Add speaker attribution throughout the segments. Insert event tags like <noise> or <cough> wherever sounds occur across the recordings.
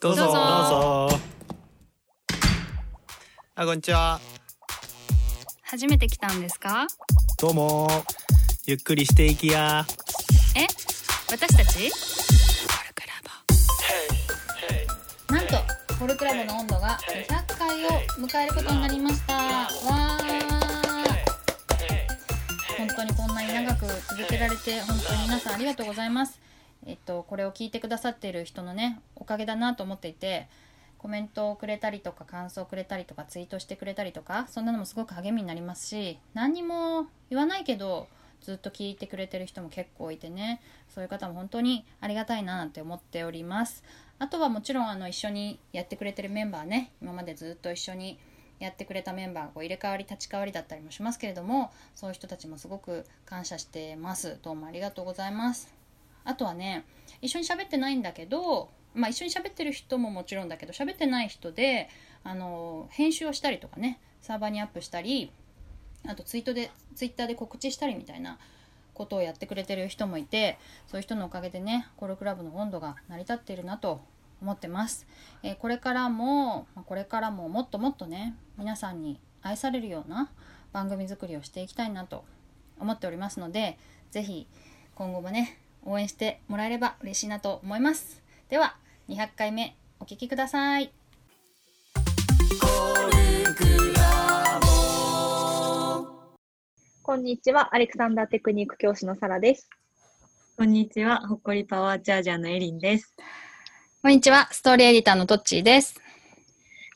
Speaker 1: どうぞ。
Speaker 2: どうぞ。
Speaker 1: あこんにちは。
Speaker 2: 初めて来たんですか？
Speaker 1: どうも。ゆっくりしていきや。
Speaker 2: え？私たち？なんとコルクラブの温度が200回を迎えることになりました。わー。本当にこんなに長く続けられて本当に皆さんありがとうございますえっとこれを聞いてくださっている人のねおかげだなと思っていてコメントをくれたりとか感想をくれたりとかツイートしてくれたりとかそんなのもすごく励みになりますし何にも言わないけどずっと聞いてくれてる人も結構いてねそういう方も本当にありがたいななんて思っております。あとはもちろんあの一緒にやってくれてるメンバーね今までずっと一緒にやってくれたメンバーこう入れ替わり立ち替わりだったりもしますけれどもそういう人たちもすごく感謝してます。どうもありがとうございます。あとはね一緒に喋ってないんだけどまあ一緒に喋ってる人ももちろんだけど喋ってない人であの編集をしたりとかねサーバーにアップしたりあとツイートでツイッターで告知したりみたいなことをやってくれてる人もいてそういう人のおかげでねコールクラブの温度が成り立っているなと思ってます、えーこれからもこれからももっともっとね皆さんに愛されるような番組作りをしていきたいなと思っておりますのでぜひ今後もね応援してもらえれば嬉しいなと思いますでは200回目お聞きください
Speaker 3: こんにちは、アレクサンダーテクニック教師のサラです。
Speaker 4: こんにちは、ほっこりパワーチャージャーのエリンです。
Speaker 2: こんにちはストーリーエディターのトッチーです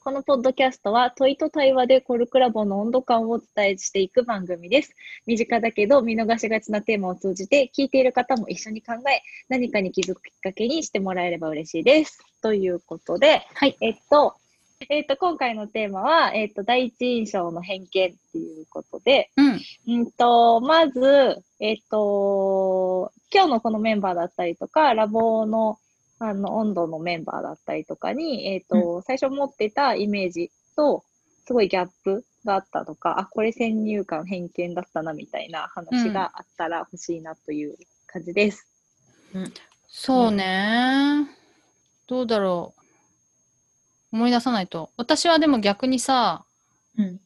Speaker 3: このポッドキャストは問いと対話でコルクラボの温度感をお伝えしていく番組です。身近だけど見逃しがちなテーマを通じて聞いている方も一緒に考え何かに気づくきっかけにしてもらえれば嬉しいです。ということで、
Speaker 2: はい
Speaker 3: えっと、えっと、今回のテーマは、えっと、第一印象の偏見っていうことで、
Speaker 2: うん
Speaker 3: うんと、まず、えっと、今日のこのメンバーだったりとか、ラボのあの温度のメンバーだったりとかに、えっと、最初持ってたイメージと、すごいギャップがあったとか、あ、これ先入観偏見だったなみたいな話があったら欲しいなという感じです。
Speaker 2: そうね、どうだろう。思い出さないと。私はでも逆にさ
Speaker 4: うん。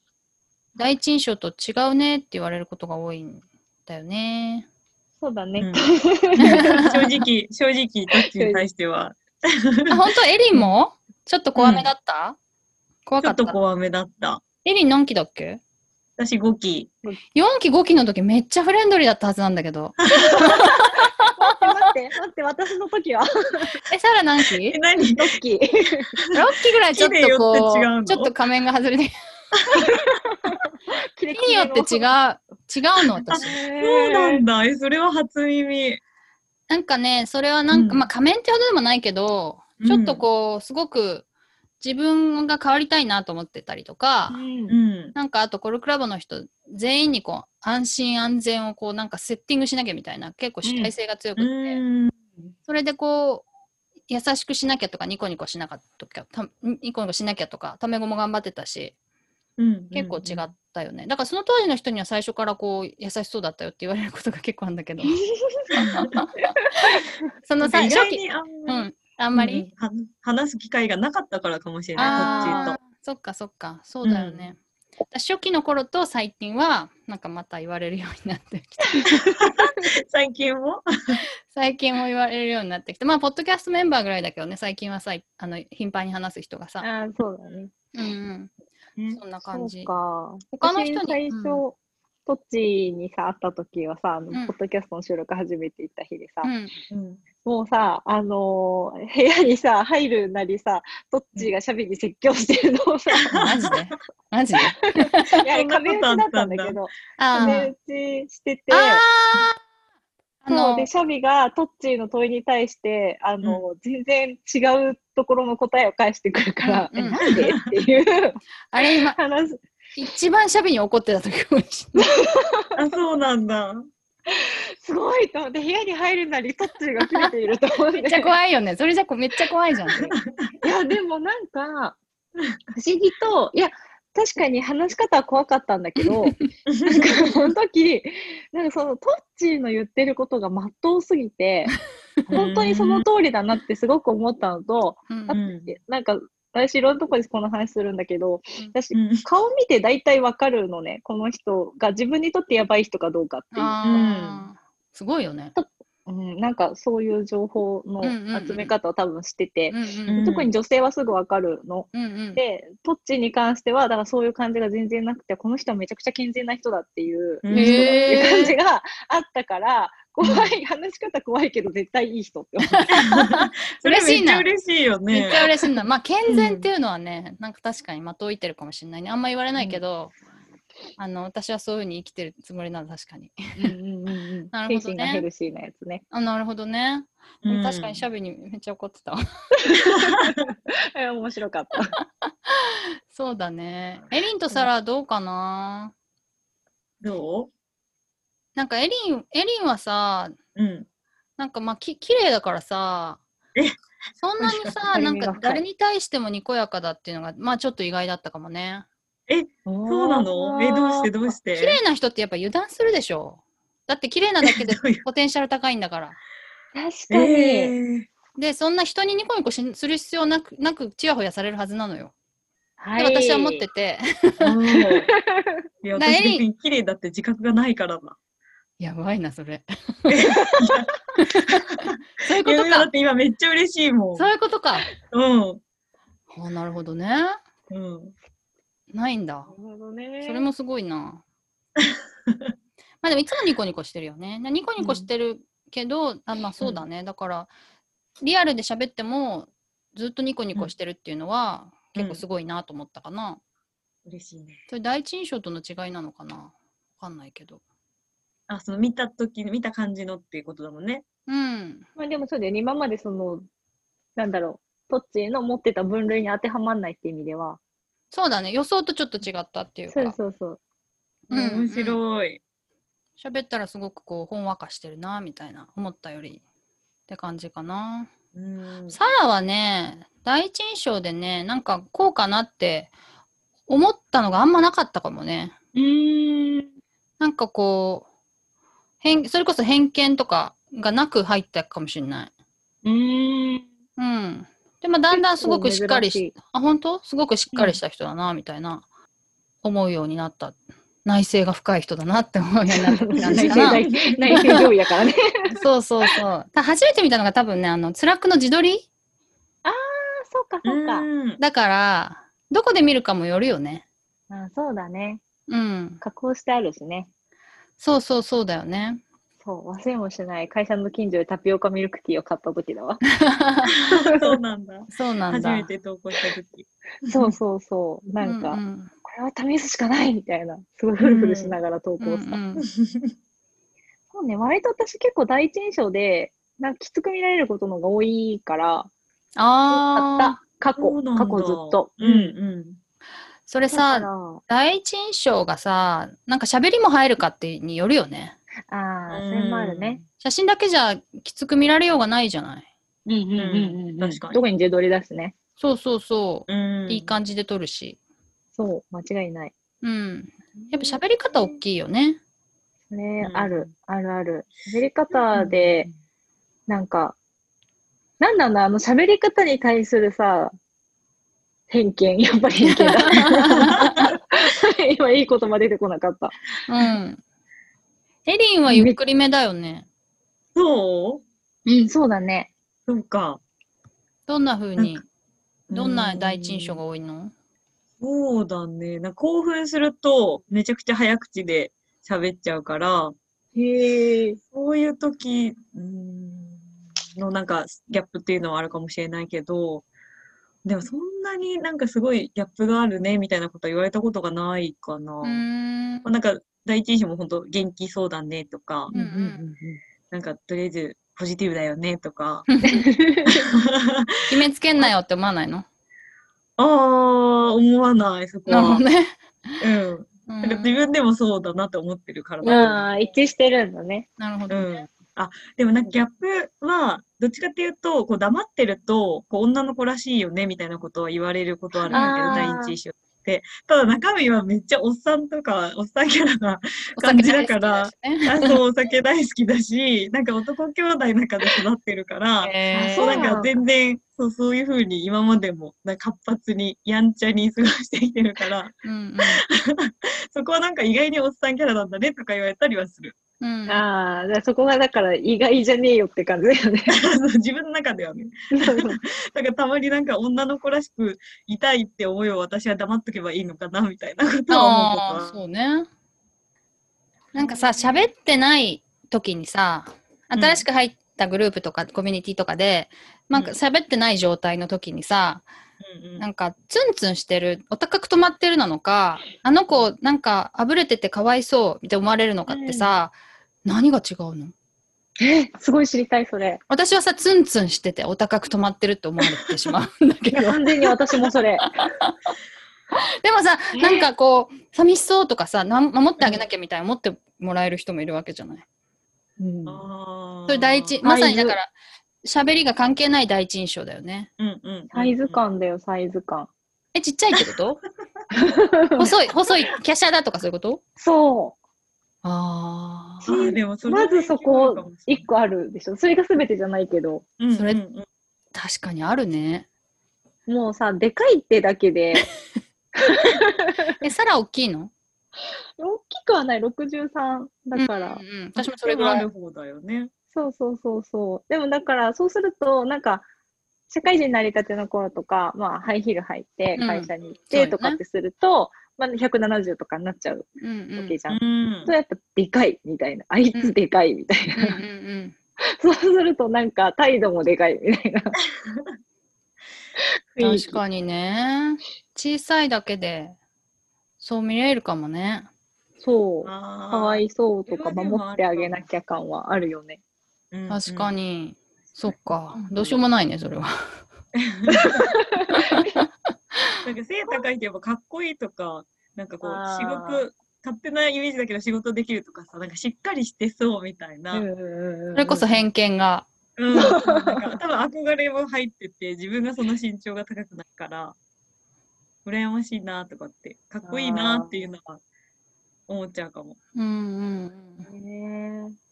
Speaker 2: 第一印象と違うねって言われることが多いんだよね
Speaker 3: そうだね。
Speaker 4: うん。<laughs> 正直、正直、どっちに対しては、
Speaker 2: あ本当エリンも？ちょっと怖めだった、怖
Speaker 4: ちょ
Speaker 2: かっ
Speaker 4: ったと怖めだった。
Speaker 2: エリン何期だっけ？
Speaker 4: 私5期。
Speaker 2: 4期5期の時めっちゃフレンドリーだったはずなんだけど。<laughs>
Speaker 3: 待って、待って、私の時は、
Speaker 2: えサラ何期？
Speaker 4: え、何？
Speaker 3: ロッキー。
Speaker 2: 6期ぐらいちょっとこ
Speaker 4: う <laughs>
Speaker 2: ちょっと仮面が外れて
Speaker 3: キレ
Speaker 2: 期によって違う違うの私
Speaker 4: そうなんだ。え、それは初耳。
Speaker 2: なんかね、それはなんか、
Speaker 4: うん
Speaker 2: まあ仮面ってほどでもないけど、
Speaker 4: うん
Speaker 2: ちょっとこう、すごく自分が変わりたいなと思ってたりとか、
Speaker 3: うん
Speaker 4: うん。
Speaker 2: なんかあとコルクラブの人全員にこう安心安全をこうなんかセッティングしなきゃみたいな結構主体性が強く
Speaker 4: う
Speaker 2: って、
Speaker 4: ん。
Speaker 2: それでこう優しくしなきゃとかニコニコしなかったとかたニコニコしなきゃとかタメ語も頑張ってたし
Speaker 4: うん
Speaker 2: 結構違ったよね、だからその当時の人には最初からこう優しそうだったよって言われることが結構あるんだけど。<laughs> そのさ
Speaker 4: 意
Speaker 2: 初期
Speaker 4: 外にあん
Speaker 2: う
Speaker 4: まり、
Speaker 2: ん。あんまり、
Speaker 4: うんは話す機会がなかったからかもしれない、こっち
Speaker 2: ああ、そっかそっか、そうだよね。私初期の頃と最近は、なんかまた言われるようになってきた。
Speaker 4: と。<laughs> 最近も？<laughs>
Speaker 2: 最近も言われるようになってきて、まあ、ポッドキャストメンバーぐらいだけどね、最近はさ、あの頻繁に話す人がさ。
Speaker 3: あーそうだね。
Speaker 2: うんうん、そんな感じ。
Speaker 3: そう。か。
Speaker 2: 他の人に
Speaker 3: 私最初、
Speaker 2: うん。
Speaker 3: トッチにさ、会った時はさ、あの
Speaker 2: うん。
Speaker 3: ポッドキャストの収録初めて行った日でさ、
Speaker 2: うん、
Speaker 4: うん。
Speaker 3: もうさ、あのー部屋にさ、入るなりさ、トッチがシャビに説教してるのをさ、
Speaker 2: マジで？マジで？
Speaker 3: いや、壁打ちだったんだけど、
Speaker 2: あ
Speaker 3: 壁
Speaker 2: ー
Speaker 3: 打ちしてて、
Speaker 2: あ
Speaker 3: そうで、シャビがトッチーの問いに対して、あの、全然違うところの答えを返してくるから、
Speaker 2: うんうん
Speaker 3: えなんで？っていう
Speaker 2: あれ今、
Speaker 3: 話す。
Speaker 2: 一番シャビに怒ってた時かもしれない。<laughs>
Speaker 4: あ、そうなんだ。
Speaker 3: すごいと思って、部屋に入るなりトッチーが切れていると思って。<laughs>
Speaker 2: めっちゃ怖いよね。それじゃこめっちゃ怖いじゃん。
Speaker 3: いや、でもなんか、不思議と、いや、確かに話し方は怖かったんだけど、<laughs> なんかその時、なんかそのトッチーの言ってることがまっとうすぎて、本当にその通りだなってすごく思ったのと、なんか、私いろんなとこでこの話するんだけど、私、
Speaker 4: うん。
Speaker 3: 顔見て大体わかるのね、この人が自分にとってやばい人かどうかっていう。
Speaker 2: すごいよね。
Speaker 3: うん、なんかそういう情報の
Speaker 2: うんうんうん
Speaker 3: 集め方を多分知ってて
Speaker 2: う、んうん
Speaker 4: うん
Speaker 3: 特に女性はすぐわかるの。
Speaker 2: うんうん
Speaker 3: で、トッチに関しては、だからそういう感じが全然なくて、この人はめちゃくちゃ健全な人だっていう、人だっていう感じがあったから、怖い、話し方怖いけど絶対いい人って思 <laughs> った。
Speaker 2: 嬉しいな
Speaker 4: めっちゃ嬉しいよね。
Speaker 2: めっちゃ嬉しいんだ。まあ健全っていうのはね、なんか確かに的を置いてるかもしれないね。あんま言われないけど、あの私はそういうふうに生きてるつもりなの確かに。なるほどね
Speaker 3: ヘルシーなやつね。
Speaker 2: あなるほどね。で
Speaker 4: うん
Speaker 2: も確かにシャビにめっちゃ怒ってた。
Speaker 3: え <laughs> 面白かった。
Speaker 2: そうだね。エリンとサラはどうかな？
Speaker 4: ど
Speaker 2: なんかエリン、エリンはさ、
Speaker 4: ううん。
Speaker 2: なんかまあき綺麗だからさ
Speaker 4: え、
Speaker 2: そんなにさ、なんか誰に対してもにこやかだっていうのが、まあちょっと意外だったかもね。
Speaker 4: そうなの？え、どうして？どうして？
Speaker 2: 綺麗な人ってやっぱ油断するでしょ。だって綺麗なだけで <laughs> ポテンシャル高いんだから。
Speaker 3: 確かに。
Speaker 4: えー
Speaker 2: で、そんな人にニコニコしする必要なく、なく、ちやほやされるはずなのよ。
Speaker 3: はい。
Speaker 2: で、私は思ってて、
Speaker 4: うんいや、<laughs>
Speaker 2: だエリン
Speaker 4: 私別に綺麗だって自覚がないからな。
Speaker 2: やばいな、それ。<laughs> そういうことか
Speaker 4: だっ。て今めっちゃ嬉しいもん。
Speaker 2: そういうことか。
Speaker 4: うん。
Speaker 2: あなるほどね。
Speaker 4: うん。
Speaker 2: ないんだ。
Speaker 3: なるほどね。
Speaker 2: それもすごいな。<laughs> まあでもいつもニコニコしてるよね。なニコニコしてるけど、あまあそうだね。だから、リアルで喋ってもずっとニコニコしてるっていうのは、
Speaker 4: うん
Speaker 2: 結構すごいなと思ったかな。
Speaker 4: 嬉しいね。
Speaker 2: それ第一印象との違いなのかなわかんないけど。
Speaker 4: あ、その見たとき、見た感じのっていうことだもんね。
Speaker 2: うん。
Speaker 3: まあでもそうだよね。今までその、なんだろう、トッチーの持ってた分類に当てはまんないって意味では。
Speaker 2: そうだね。予想とちょっと違ったっていう
Speaker 3: そう
Speaker 2: か。
Speaker 3: そうそう。
Speaker 2: うんうん
Speaker 4: 面白い。
Speaker 2: 喋ったらすごくこう、ほんわかしてるな、みたいな。思ったより。って感じかな。
Speaker 4: うん。
Speaker 2: サラはね、第一印象でね、なんかこうかなって思ったのがあんまなかったかもね。
Speaker 3: うーん。
Speaker 2: なんかこう、偏それこそ偏見とかがなく入ったかもしれない。
Speaker 3: うーん。
Speaker 2: うん。でもだんだんすごくしっかりしあ、本当？すごくしっかりした人だな、みたいな、思うようになった。内政が深い人だなって思うようになったな。<laughs>
Speaker 3: 内政上位だからね。<laughs>
Speaker 2: そうそうそう。た初めて見たのが多分ね、あの、ツラックの自撮り？
Speaker 3: あ、そうか、そうか。
Speaker 4: うん
Speaker 2: だから、どこで見るかもよるよね。
Speaker 3: あそうだね。
Speaker 2: うん。
Speaker 3: 加工してあるしね。
Speaker 2: そうそうそうだよね。
Speaker 3: そう、忘れもしない。会社の近所でタピオカミルクティーを買った時だわ。<laughs>
Speaker 4: そうなんだ。
Speaker 2: そうなんだ。
Speaker 4: 初めて投稿したとき。
Speaker 3: そうそうそう。なんか、
Speaker 2: ううん
Speaker 3: これは試すしかないみたいな。すごいフルフルしながら投稿した。
Speaker 2: うんうん
Speaker 3: そうね、割と私結構第一印象で、なんかきつく見られることの方が多いから、あ
Speaker 2: ああ、
Speaker 3: った。過去、過去ずっと。
Speaker 4: うんうん。
Speaker 2: それさ、
Speaker 3: ら、
Speaker 2: 第一印象がさ、なんか喋りも入るかってによるよね。
Speaker 3: ああ、それもあるね。
Speaker 2: 写真だけじゃきつく見られようがないじゃない。
Speaker 3: うんうんうんうん。
Speaker 4: 確かに
Speaker 3: 特に自撮りだしね。
Speaker 2: そうそうそう。
Speaker 4: うん。
Speaker 2: いい感じで撮るし。
Speaker 3: そう、間違いない。
Speaker 2: うん。やっぱ喋り方大きいよね。
Speaker 3: それ
Speaker 4: う、ん
Speaker 3: ある、あるある。喋り方で、なんか、なんなんだ、あの喋り方に対するさ、偏見、やっぱり偏見だ。<laughs> <laughs> 今いい言葉出てこなかった。
Speaker 2: うん。エリンはゆっくりめだよね。
Speaker 4: そう？
Speaker 3: うん、そうだね。
Speaker 4: そうか。
Speaker 2: どんな風に、どんな
Speaker 4: うん
Speaker 2: 第一印象が多いの？
Speaker 4: そうだね。なんか興奮すると、めちゃくちゃ早口で喋っちゃうから、
Speaker 3: へえ。
Speaker 4: そういう時うんのなんかギャップっていうのはあるかもしれないけど、でもそんなになんかすごいギャップがあるねみたいなことは言われたことがないかな。
Speaker 2: うーん
Speaker 4: まあ、なんか第一印象も本当元気そうだねとか、
Speaker 2: うんうん
Speaker 4: なんかとりあえずポジティブだよねとか、
Speaker 2: 決めつけんなよって思わないの？
Speaker 4: ああ、思わない、そこは
Speaker 2: なるほど。ね。
Speaker 4: うん。
Speaker 2: う
Speaker 4: なんか自
Speaker 2: ん、
Speaker 4: 分でもそうだなと思ってるから
Speaker 3: ああ、一致してるんだね。
Speaker 2: なるほどね。
Speaker 4: うん。あ、でもなんかギャップは、どっちかっていうと、こう黙ってると、こう女の子らしいよね、みたいなことは言われることあるんだけど、第一印象。って、ただ中身はめっちゃおっさんとか、おっさんキャラな感じだから、
Speaker 2: ね。
Speaker 4: あそう、お酒大好きだし、なんか男兄弟の中で育ってるから、
Speaker 2: へー。
Speaker 4: そうなんか全然、そう、そういう風に今までも、なんか活発に、やんちゃに過ごしてきてるから、
Speaker 2: うん。<laughs>
Speaker 4: そこはなんか意外におっさんキャラなんだねとか言われたりはする。
Speaker 2: うんうん
Speaker 3: ああ、そこがだから意外じゃねえよって感じだよね。<laughs>
Speaker 4: 自分の中ではね。だ <laughs> からたまになんか女の子らしくいたいって思いを私は黙っとけばいいのかなみたいなことは思う。
Speaker 2: そうねなんかさ喋ってない時にさ新しく入ったグループとかコミュニティとかで、なんか喋ってない状態の時にさ、
Speaker 4: うんうん
Speaker 2: なんかツンツンしてるお高く止まってるなのかあの子なんかあぶれててかわいそうって思われるのかってさ、何が違うの？
Speaker 3: え、すごい知りたい、それ。
Speaker 2: 私はさツンツンしててお高く止まってるって思われてしまうんだけど。
Speaker 3: 完全に私もそれ。<laughs>
Speaker 2: でもさ
Speaker 3: え？
Speaker 2: なんかこう寂しそうとかさなん守ってあげなきゃみたいな思ってもらえる人もいるわけじゃない？
Speaker 3: うん。
Speaker 2: それ第一まさにだから喋りが関係ない第一印象だよね。
Speaker 4: うんうんうんうん。
Speaker 3: サイズ感だよ、サイズ感。
Speaker 2: えちっちゃいってこと？<laughs> 細い細い華奢だとかそういうこと？
Speaker 3: そ
Speaker 2: あ
Speaker 4: あー。でも
Speaker 3: う。
Speaker 4: それ
Speaker 3: まずそこ、一
Speaker 4: 一
Speaker 3: 個あるでしょ。それが全てじゃないけど、
Speaker 2: それ
Speaker 4: うんうん。うん
Speaker 2: 確かにあるね。
Speaker 3: もうさ、でかいってだけで、
Speaker 2: えサラ大きいの？
Speaker 3: 大きくはない、63だから。
Speaker 2: うんうんうん。私もそれぐらい。
Speaker 4: ある方だよね。
Speaker 3: そうそうそうそう。でもだから、そうすると、なんか、社会人になりたての頃とか、まあ、ハイヒール履いて、
Speaker 2: うん
Speaker 3: 会社に行ってとかってすると、まあ、170とかになっちゃう
Speaker 2: うんうん
Speaker 3: わけじゃん。
Speaker 4: うん
Speaker 3: そうやっぱ、でかいみたいな。あいつでかいみたいな。
Speaker 2: うんうんうん <laughs>
Speaker 3: そうすると、なんか、態度もでかいみたいな。<laughs>
Speaker 2: 確かにね小さいだけでそう見れるかもね
Speaker 3: そう。かわいそうとか、守ってあげなきゃ感はあるよね。
Speaker 4: うん
Speaker 2: 確かに、そっか。どうしようもないねそれは。<laughs>
Speaker 4: なんか背高いってやっぱかっこいいとか、なんかこう仕事、勝手なイメージだけど仕事できるとかさ、なんかしっかりしてそうみたいな。うん。
Speaker 2: それこそ偏見が。
Speaker 4: なんか多分憧れも入ってて、自分がその身長が高くないから、羨ましいなとかって、かっこいいなっていうのは思っちゃうかも。
Speaker 2: うんうん。うん
Speaker 3: ね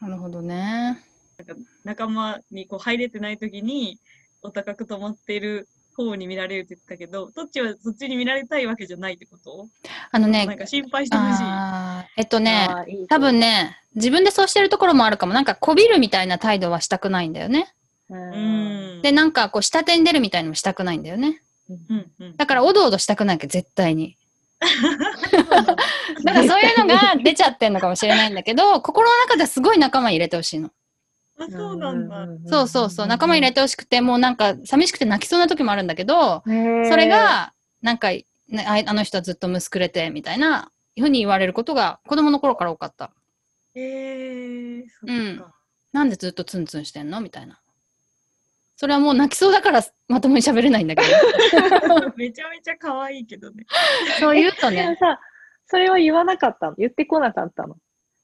Speaker 2: なるほどね。
Speaker 4: 仲間にこう入れてない時に、お高く止まってる方に見られるって言ってたけど、どっちはそっちに見られたいわけじゃないってこと？
Speaker 2: あのね
Speaker 4: なんか心配してほしい。
Speaker 2: えっとね多分ね自分でそうしてるところもあるかも。なんかこびるみたいな態度はしたくないんだよね。
Speaker 3: う。
Speaker 4: うん。ん。
Speaker 2: でなんかこう下手に出るみたいのもしたくないんだよね。
Speaker 4: うんうん、
Speaker 2: だからおどおどしたくないわけ絶対に。<laughs> だからそういうのが出ちゃってんのかもしれないんだけど <laughs> 心の中ではすごい仲間に入れてほしいの。
Speaker 4: あ、そうなんだ。
Speaker 2: そうそうそう仲間に入れてほしくてもうなんか寂しくて泣きそうな時もあるんだけどそれ、がなんか、ね、ああの人はずっと息くれてみたいなふうに言われることが子供の頃から多かった。
Speaker 4: へえー、そ
Speaker 2: うん。なんでずっとツンツンしてんの？みたいな。それはもう泣きそうだからまともに喋れないんだけど。<laughs>
Speaker 4: めちゃめちゃ可愛いけどね。
Speaker 2: そう言うとね
Speaker 3: それは言わなかったの。言ってこなかったの。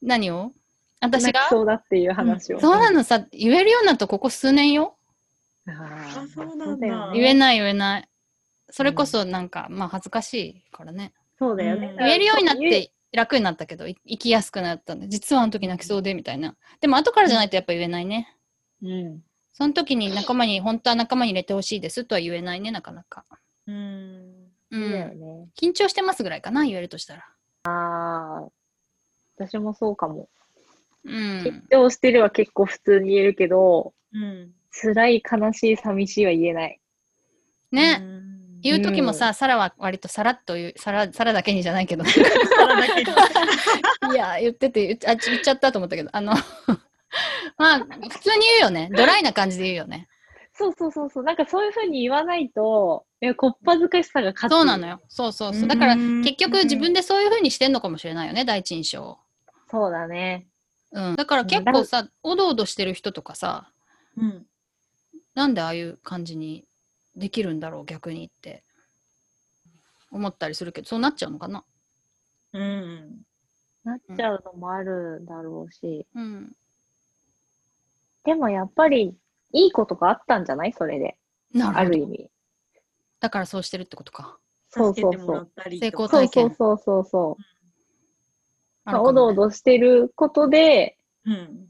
Speaker 2: 何を？私
Speaker 3: 泣
Speaker 2: が
Speaker 3: きそうだっていう話を。
Speaker 2: そうなのさ。言えるようになったここ数年よ。
Speaker 3: あ
Speaker 4: そうなんだ。
Speaker 2: 言えない言えない。それこそなんか、まあ恥ずかしいからね。
Speaker 3: そうだよね。
Speaker 4: うん。
Speaker 2: 言えるようになって楽になったけどい生きやすくなったんで実はあの時泣きそうでみたいな。でも後からじゃないとやっぱ言えないね。
Speaker 3: うん。
Speaker 2: その時に仲間に本当は仲間に入れてほしいですとは言えないねなかなか。
Speaker 4: うん。
Speaker 2: うん。
Speaker 3: ね。
Speaker 2: 緊張してますぐらいかな言えるとしたら
Speaker 3: 私もそうかも。
Speaker 2: うん
Speaker 3: 緊張してるは結構普通に言えるけど、
Speaker 4: うん。
Speaker 3: 辛い、悲しい、寂しいは言えない。
Speaker 2: ね、
Speaker 4: うん
Speaker 2: 言う時もさ、サラは割とさらっと言う、サラ、サラだけにじゃないけど。いや、言ってて言っあ言っちゃったと思ったけど、あの、<laughs> まあ、普通に言うよね。ドライな感じで言うよね。
Speaker 3: そうそうそうそう。なんかそういうふうに言わないと、いや、こっぱずかしさが勝つ。
Speaker 2: そうなの。よ。そうそうそう。だから、
Speaker 4: うん
Speaker 2: 結局自分でそういう風にしてんのかもしれないよね、第一印象。
Speaker 3: そうだね。
Speaker 2: うん。だから結構さ、おどおどしてる人とかさ、
Speaker 4: うん。
Speaker 2: なんでああいう感じにできるんだろう、逆にって。思ったりするけど、そうなっちゃうのかな？
Speaker 4: うん。
Speaker 3: なっちゃうのもあるだろうし。
Speaker 2: うん。
Speaker 3: でもやっぱり、いいことがあったんじゃない？それで。
Speaker 2: なるほど。
Speaker 3: ある意味。
Speaker 2: だからそうしてるってことか。
Speaker 3: そうそうそう
Speaker 2: 成功体験
Speaker 3: そうそうそうそう。まあ、おどおどしてることで、
Speaker 4: うん。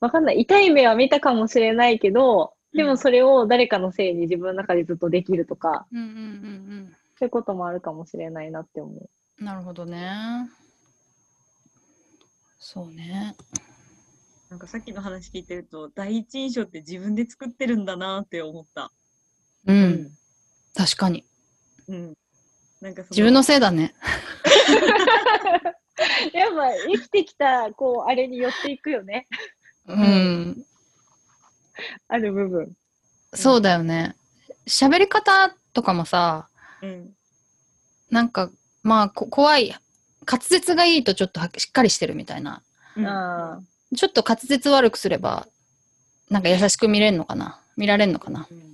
Speaker 3: わかんない。痛い目は見たかもしれないけど、で
Speaker 4: うん
Speaker 3: もそれを誰かのせいに自分の中でずっとできるとか、
Speaker 2: うんうんうん
Speaker 3: そういうこともあるかもしれないなって思う。
Speaker 2: うんなるほどねそうね
Speaker 4: なんかさっきの話聞いてると、第一印象って自分で作ってるんだなって思った。
Speaker 2: うん、確かに
Speaker 4: うん。なんかそ
Speaker 2: 自分のせいだね <laughs> <laughs>
Speaker 3: やっぱ生きてきた、こう、あれに寄っていくよね。
Speaker 2: うん
Speaker 3: ある部分。
Speaker 2: そうだよね喋り方とかもさ
Speaker 4: うん。
Speaker 2: なんかまあこ怖い滑舌がいいとちょっとはしっかりしてるみたいな
Speaker 4: うん。
Speaker 3: あ
Speaker 2: ちょっと滑舌悪くすればなんか優しく見れるのかな見られるのかな
Speaker 4: うん。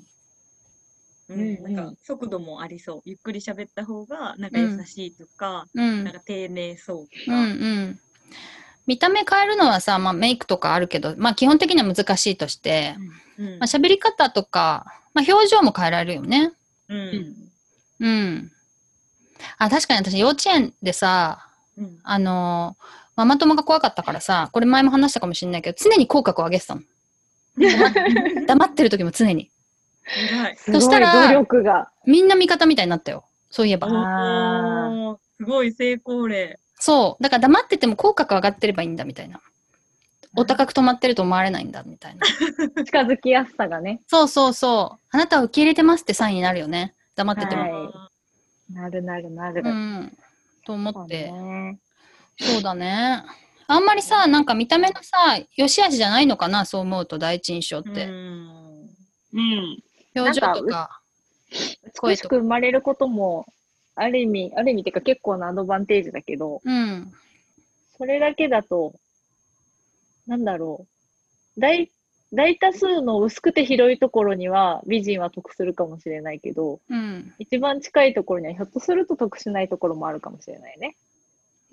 Speaker 4: う
Speaker 3: うんうん
Speaker 4: ん、なんか速度もありそう。ゆっくり喋った方が、なんか優しいとか、
Speaker 2: うん
Speaker 4: なんか丁寧そうと
Speaker 2: うんう
Speaker 4: か。
Speaker 2: ん見た目変えるのはさ、まあ、メイクとかあるけど、まあ、基本的には難しいとして、
Speaker 4: うん
Speaker 2: まあ、喋り方とか、まあ、表情も変えられるよね。
Speaker 4: うん。
Speaker 2: うん。あ、確かに私幼稚園でさ、
Speaker 4: うん。
Speaker 2: あのーママ友が怖かったからさ、これ前も話したかもしれないけど、常に口角を上げてたの。<laughs> 黙ってる時も常に。そしたら
Speaker 3: 努力が。
Speaker 2: みんな味方みたいになったよ。そういえば。
Speaker 4: すごい成功例。
Speaker 2: そう。だから黙ってても口角上がってればいいんだみたいな。お高く止まってると思われないんだみたいな。<laughs>
Speaker 3: 近づきやすさがね。
Speaker 2: そうそうそう。あなたは受け入れてますってサインになるよね。黙ってても。
Speaker 3: はいなるなるなる。
Speaker 2: うん。と思
Speaker 3: そう
Speaker 2: って。
Speaker 3: ね
Speaker 2: そうだね。あんまりさ、なんか見た目のさ、良し悪しじゃないのかな、そう思うと第一印象っ
Speaker 4: うん
Speaker 2: て。
Speaker 3: うん。
Speaker 2: 表情とか。
Speaker 3: 美しく生まれることも、ある意味、ある意味っていうか結構なアドバンテージだけど、
Speaker 2: うん。
Speaker 3: それだけだと、なんだろう。大、大多数の薄くて広いところには美人は得するかもしれないけど、
Speaker 2: うん。
Speaker 3: 一番近いところにはひょっとすると得しないところもあるかもしれないね。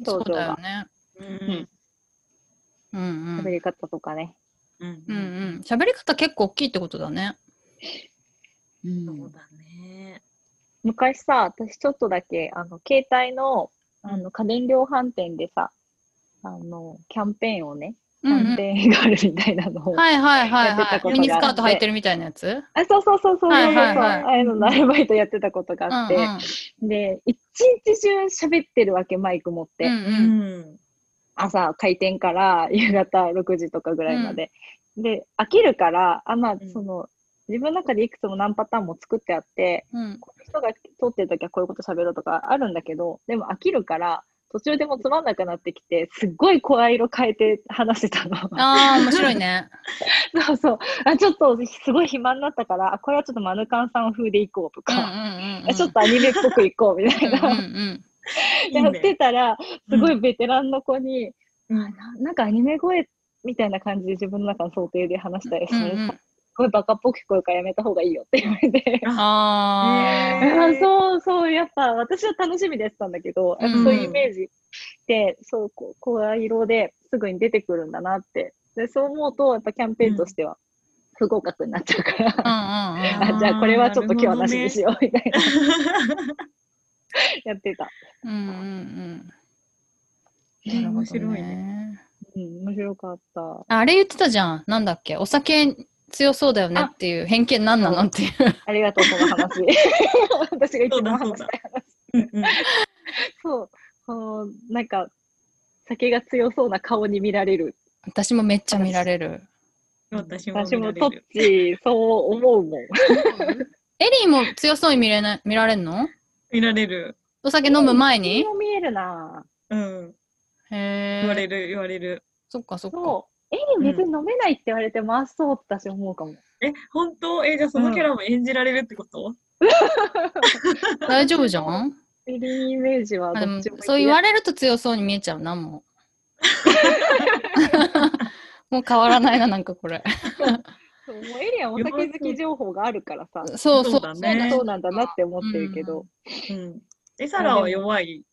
Speaker 2: そう
Speaker 3: 表情が。
Speaker 2: だよね。
Speaker 4: うん
Speaker 2: うんうん
Speaker 3: 喋。り方とかね。
Speaker 4: うん
Speaker 2: うんうん。喋り方結構大きいってことだね。
Speaker 4: そうだね。
Speaker 3: 昔さ、私ちょっとだけ、あの、携帯の、あの、家電量販店でさ、あの、キャンペーンをね、キ
Speaker 2: うんうん
Speaker 3: ャンペーンがあるみたいなのを、
Speaker 2: はいはいはいはい。ミニスカート履いてるみたいなやつ？
Speaker 3: あ、そうそうそうそう
Speaker 2: はいはいはい
Speaker 3: ああいうののアルバイトやってたことがあって、
Speaker 2: うん
Speaker 3: で、一日中喋ってるわけ、マイク持って。
Speaker 2: うん。うん
Speaker 4: う
Speaker 2: うん。
Speaker 4: ん。
Speaker 3: 朝開店から夕方6時とかぐらいまで。で、飽きるから、あ、まあ
Speaker 4: う、ん
Speaker 3: その、自分の中でいくつも何パターンも作ってあって、
Speaker 2: うん。
Speaker 3: この人が通ってるときはこういうこと喋ろうとかあるんだけど、でも飽きるから、途中でもつまんなくなってきて、すっごい声色変えて話してたの。
Speaker 2: ああ、面白いね。<laughs>
Speaker 3: そうそう。あ、ちょっとすごい暇になったから、あこれはちょっとマヌカンさん風でいこうとか、
Speaker 2: うんうん。
Speaker 3: あちょっとアニメっぽくいこうみたいな。
Speaker 2: うん。<laughs>
Speaker 3: やっ
Speaker 4: ね
Speaker 3: てたら、すごいベテランの子に、
Speaker 4: うん
Speaker 3: ななんかアニメ声みたいな感じで自分の中の想定で話したりする。
Speaker 2: うんうん
Speaker 3: すごいバカっぽく聞こえるからやめた方がいいよって言われて。
Speaker 2: あ
Speaker 3: あ <laughs> そうそう、やっぱ私は楽しみでやってたんだけど、やっぱそういうイメージって、そう、こう声色ですぐに出てくるんだなって。で、そう思うと、やっぱキャンペーンとしては不合格になっちゃうから、<laughs>
Speaker 2: あ。
Speaker 3: じゃあこれはちょっと今日はなしにしようみたいな、<laughs> やってた。
Speaker 2: うんうんうん。
Speaker 4: えー面白いね。
Speaker 3: うん、面白かった。
Speaker 2: あれ言ってたじゃん。なんだっけ？お酒強そうだよねっていう偏見何なのっていう。
Speaker 3: ありがとう、その話。<laughs> 私が一番話したい話。
Speaker 4: うんうん
Speaker 3: そう、なんか、酒が強そうな顔に見られる。
Speaker 2: 私もめっちゃ見られる。
Speaker 4: 私も
Speaker 3: 私も。トッチー、そう思うもん。<laughs>
Speaker 2: エリーも強そうに見れない見られるの？
Speaker 4: 見られる。
Speaker 2: お酒飲む前に？
Speaker 3: そう見えるな
Speaker 4: うん。
Speaker 2: へえ。
Speaker 4: 言われる、言われる。
Speaker 2: そっかそっか。
Speaker 3: そう。エリン別に飲めないって言われても、あ、そうって私思うかも。
Speaker 4: え、本当？え、じゃあそのキャラも演じられるってこと？<laughs>
Speaker 2: 大丈夫じゃん？
Speaker 3: エリンイメージは
Speaker 2: あでも
Speaker 3: どっちも
Speaker 2: そう言わ
Speaker 3: れ
Speaker 2: れると強そうに見えちゃうな、もう。<laughs> もう変わらないな、なんかこれ。
Speaker 3: そうもうエリンはお酒好き情報があるからさ、
Speaker 2: そうそう
Speaker 4: そうだね
Speaker 3: そうなんだなって思ってるけど、
Speaker 4: うん。え、サラは弱い？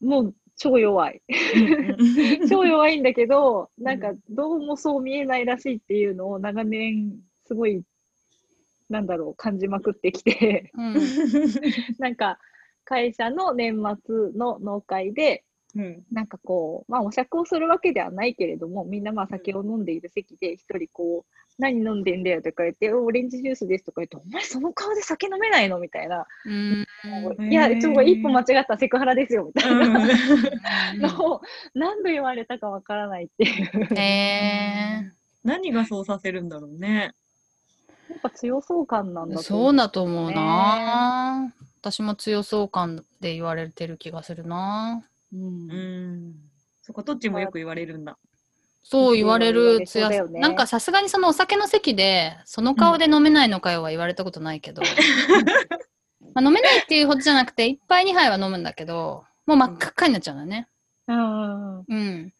Speaker 3: もう超弱い。
Speaker 4: うん
Speaker 3: 超弱いんだけど、なんかどうもそう見えないらしいっていうのを長年すごい、なんだろう、感じまくってきて、
Speaker 2: うん。<laughs>
Speaker 3: なんか、会社の年末の農会で、
Speaker 4: うん。
Speaker 3: なんかこう、まあお酌をするわけではないけれども、みんなまあ酒を飲んでいる席で、一人こう、何飲んでんだよとか言って、オレンジジュースですとか言って、お前その顔で酒飲めないの？みたいな。
Speaker 2: うん。
Speaker 3: いや、ちょっと一歩間違ったらセクハラですよ、みたいな。
Speaker 4: うん。<laughs>
Speaker 3: のを何度言われたかわからないっていう。
Speaker 2: え
Speaker 4: 何がそうさせるんだろうね。
Speaker 3: やっぱ強そう感なん
Speaker 2: ー、
Speaker 3: だと
Speaker 2: そうだと思うな、私も強そう感で言われてる気がするな
Speaker 3: うん。
Speaker 4: うん。そこ、どっちもよく言われるんだ。
Speaker 2: そう言われる
Speaker 3: そう
Speaker 2: 強さ
Speaker 3: だよね。
Speaker 2: なんかさすがにそのお酒の席でその顔で飲めないのかよは言われたことないけど、<laughs> まあ、飲めないっていうほどじゃなくて1杯2杯は飲むんだけどもう真っ赤っかになっちゃうのね。
Speaker 3: うんうん
Speaker 2: うん。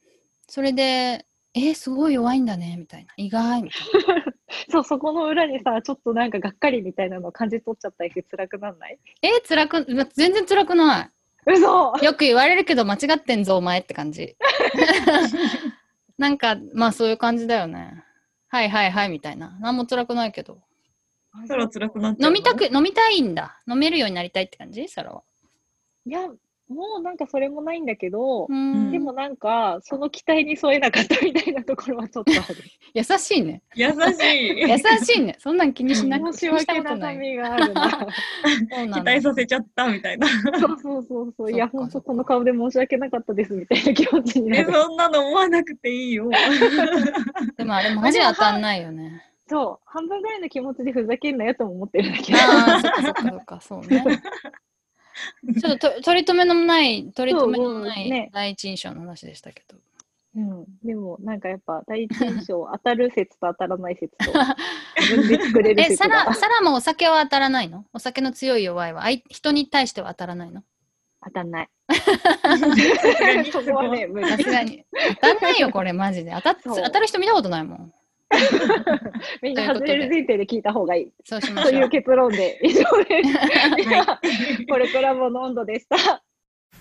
Speaker 2: それでえー、すごい弱いんだねみたいな。意外みたいな。<laughs>
Speaker 3: そう、そこの裏にさ、ちょっとなんかがっかりみたいなのを感じ取っちゃったりして辛くなんない？
Speaker 2: えー、辛く全然辛くない
Speaker 3: 嘘。
Speaker 2: よく言われるけど間違ってんぞお前って感じ。<laughs> なんかまあそういう感じだよね。はいはいはいみたいな。何も辛くないけど。
Speaker 4: そら辛くなっちゃうの。
Speaker 2: 飲みたく飲みたいんだ。飲めるようになりたいって感じ？サラは。い
Speaker 3: や、もうなんかそれもないんだけど、
Speaker 2: うん
Speaker 3: でもなんか、その期待に添えなかったみたいなところはちょっとある。<laughs>
Speaker 2: 優しいね
Speaker 4: 優しい。<laughs>
Speaker 2: 優しいねそんなん気にしなく
Speaker 3: 申
Speaker 2: 気にした
Speaker 3: し訳
Speaker 2: ことな
Speaker 3: さみがあるな。<laughs>
Speaker 4: 期
Speaker 2: の
Speaker 4: 待させちゃったみたいな。
Speaker 3: そうそうそうそう。いや、ほんとこの顔で申し訳なかったですみたいな気持ちにな
Speaker 4: え、
Speaker 3: る。
Speaker 4: そんなの思わなくていいよ。
Speaker 2: でもあれマジ当たんないよね
Speaker 3: そう。半分ぐらいの気持ちでふざけんなよとも思ってるんだけど。
Speaker 2: ああそっかそっかそっかそうね <laughs> ちょっとと取り留めのない取り留めのない第一印象の話でしたけど。
Speaker 3: うん。でも、なんかやっぱ、第一印象、当たる説と当たらない説と、<laughs> 自分で作れる
Speaker 2: え
Speaker 3: 説が
Speaker 2: サラサラもお酒は当たらないの？お酒の強い弱いは？相人に対しては当たらないの？
Speaker 3: 当たんない。
Speaker 4: に <laughs>
Speaker 3: そこはね、無理。
Speaker 2: さすがに。当たんないよこれマジで。当た当たる人見たことないもん <laughs>
Speaker 3: みんな外れる前提で聞いた方がいい。
Speaker 2: そうしましょ
Speaker 3: というう結論で以上です。で <laughs> は、<laughs> これからもの温度でした。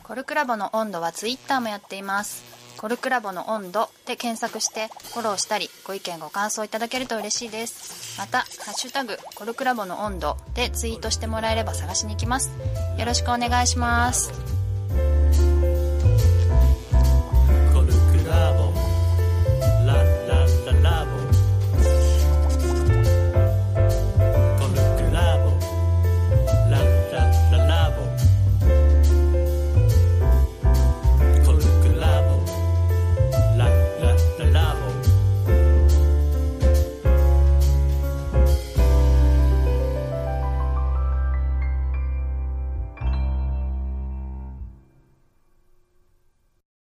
Speaker 2: コルクラボの温度はツイッターもやっています。コルクラボの温度で検索してフォローしたりご意見ご感想いただけると嬉しいです。また、ハッシュタグコルクラボの温度でツイートしてもらえれば探しに行きます。よろしくお願いします。